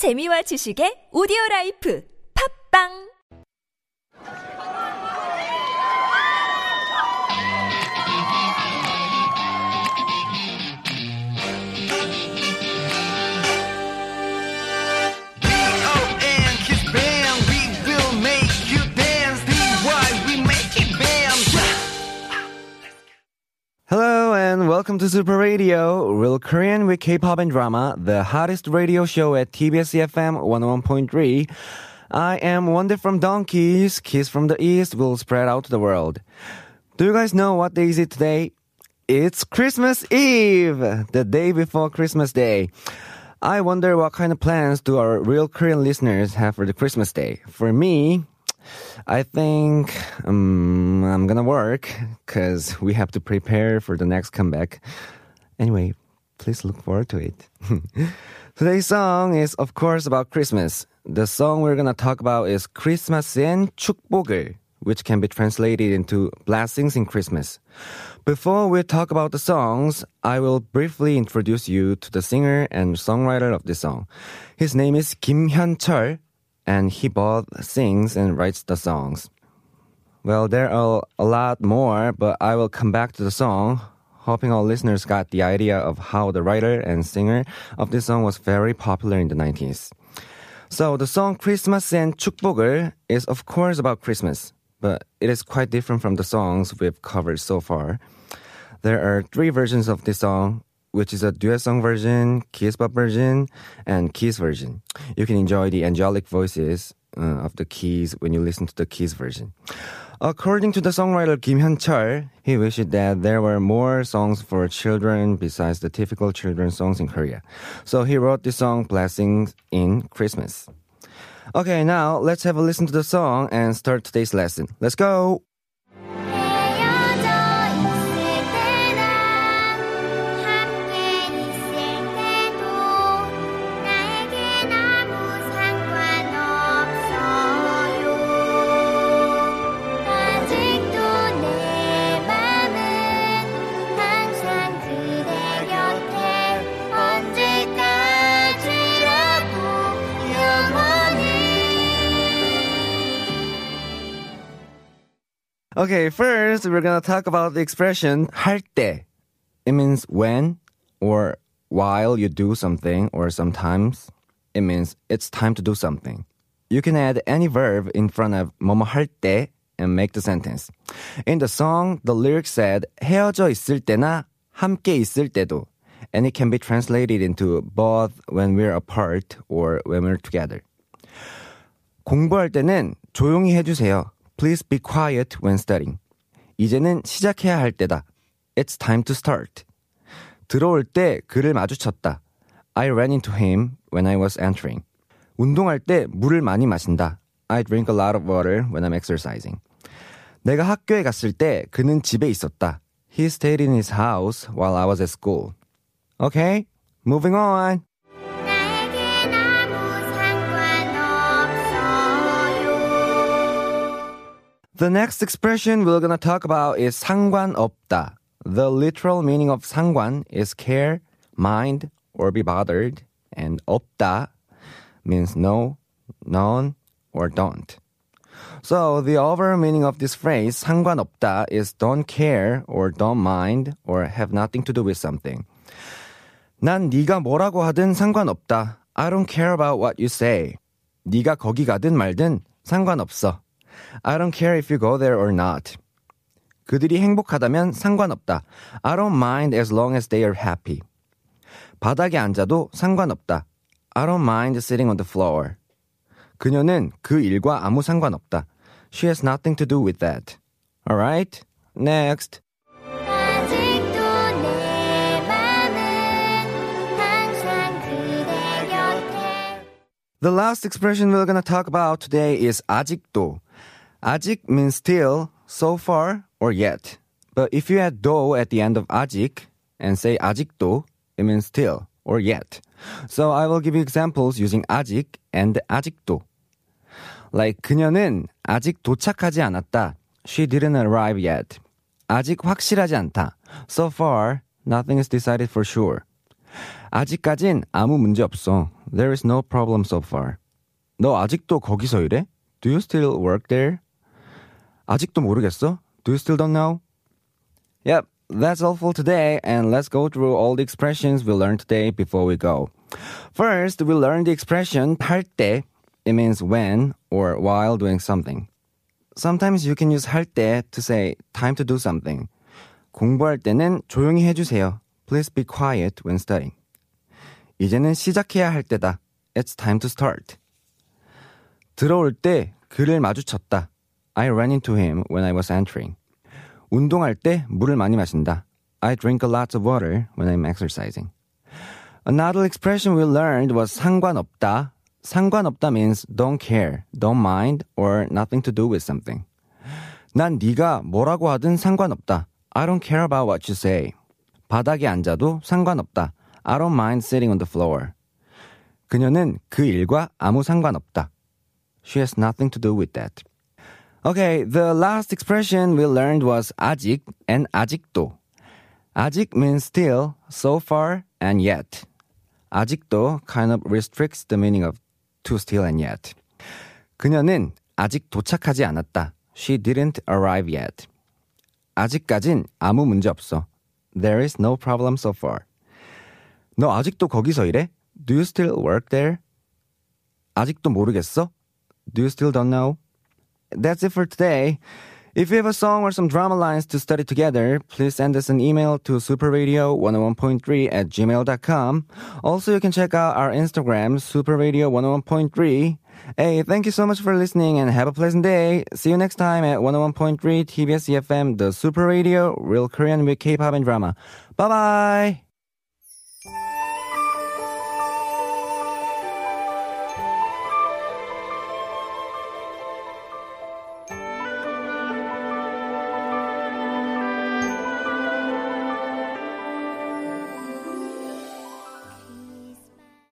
재미와 지식의 오디오 라이프. 팝빵 welcome to Super Radio, real Korean with K-pop and drama, the hottest radio show at TBS EFM 101.3. I am Wonder from DONGKIZ, Kiss from the East will spread out to the world. Do you guys know what day is it today? It's Christmas Eve, the day before Christmas Day. I wonder what kind of plans do our real Korean listeners have for the Christmas day. For me, I think um, I'm gonna work because we have to prepare for the next comeback. Anyway, please look forward to it. Today's song is, of course, about Christmas. The song we're gonna talk about is Christmas엔 축복을, which can be translated into blessings in Christmas. Before we talk about the songs, I will briefly introduce you to the singer and songwriter of this song. His name is Kim Hyun-chul, and he both sings and writes the songs. Well, there are a lot more, but I will come back to the song, hoping all listeners got the idea of how the writer and singer of this song was very popular in the 90s. So the song Christmas엔 축복을 is of course about Christmas, but it is quite different from the songs we've covered so far. There are three versions of this song, which is a duet song version, kiss pop version, and kiss version. You can enjoy the angelic voices uh, of the keys when you listen to the keys version. According to the songwriter Kim Hyun-chul, he wished that there were more songs for children besides the typical children's songs in Korea. So he wrote this song Blessings in Christmas. Okay, now let's have a listen to the song and start today's lesson. Let's go! Okay, first we're gonna talk about the expression 할 때. It means when or while you do something or sometimes it means it's time to do something. You can add any verb in front of 뭐뭐 할 때 and make the sentence. In the song, the lyrics said 헤어져 있을 때나 함께 있을 때도 and it can be translated into both when we're apart or when we're together. 공부할 때는 조용히 해주세요. Please be quiet when studying. 이제는 시작해야 할 때다. It's time to start. 들어올 때 그를 마주쳤다. I ran into him when I was entering. 운동할 때 물을 많이 마신다. I drink a lot of water when I'm exercising. 내가 학교에 갔을 때 그는 집에 있었다. He stayed in his house while I was at school. Okay, moving on. The next expression we're gonna talk about is 상관없다. The literal meaning of 상관 is care, mind, or be bothered, and 없다 means no, none, or don't. So the overall meaning of this phrase 상관없다 is don't care or don't mind or have nothing to do with something. 난 네가 뭐라고 하든 상관없다. I don't care about what you say. 네가 거기 가든 말든 상관없어. I don't care if you go there or not. 그들이 행복하다면 상관없다. I don't mind as long as they are happy. 바닥에 앉아도 상관없다. I don't mind sitting on the floor. 그녀는 그 일과 아무 상관없다. She has nothing to do with that. Alright? Next. The last expression we're gonna talk about today is 아직도. 아직 means still, so far, or yet. But if you add do at the end of 아직 and say 아직도, it means still or yet. So I will give you examples using 아직 and 아직도. Like 그녀는 아직 도착하지 않았다. She didn't arrive yet. 아직 확실하지 않다. So far, nothing is decided for sure. 아직까진 아무 문제 없어. There is no problem so far. 너 아직도 거기서 일해? Do you still work there? 아직도 모르겠어? Do you still don't know? Yep, that's all for today, and let's go through all the expressions we learned today before we go. First, we learned the expression 할 때. It means when or while doing something. Sometimes you can use 할 때 to say time to do something. 공부할 때는 조용히 해주세요. Please be quiet when studying. 이제는 시작해야 할 때다. It's time to start. 들어올 때 그를 마주쳤다. I ran into him when I was entering. 운동할 때 물을 많이 마신다. I drink a lot of water when I'm exercising. Another expression we learned was 상관없다. 상관없다 means don't care, don't mind, or nothing to do with something. 난 네가 뭐라고 하든 상관없다. I don't care about what you say. 바닥에 앉아도 상관없다. I don't mind sitting on the floor. 그녀는 그 일과 아무 상관없다. She has nothing to do with that. Okay, the last expression we learned was 아직 and 아직도. 아직 means still, so far, and yet. 아직도 kind of restricts the meaning of to still and yet. 그녀는 아직 도착하지 않았다. She didn't arrive yet. 아직까진 아무 문제 없어. There is no problem so far. 너 아직도 거기서 일해? Do you still work there? 아직도 모르겠어? Do you still don't know? That's it for today. If you have a song or some drama lines to study together, please send us an email to superradio101.3 at gmail.com. Also, you can check out our Instagram, superradio101.3. Hey, thank you so much for listening and have a pleasant day. See you next time at 101.3 TBS EFM, the Super Radio, real Korean with K-pop and drama. Bye bye!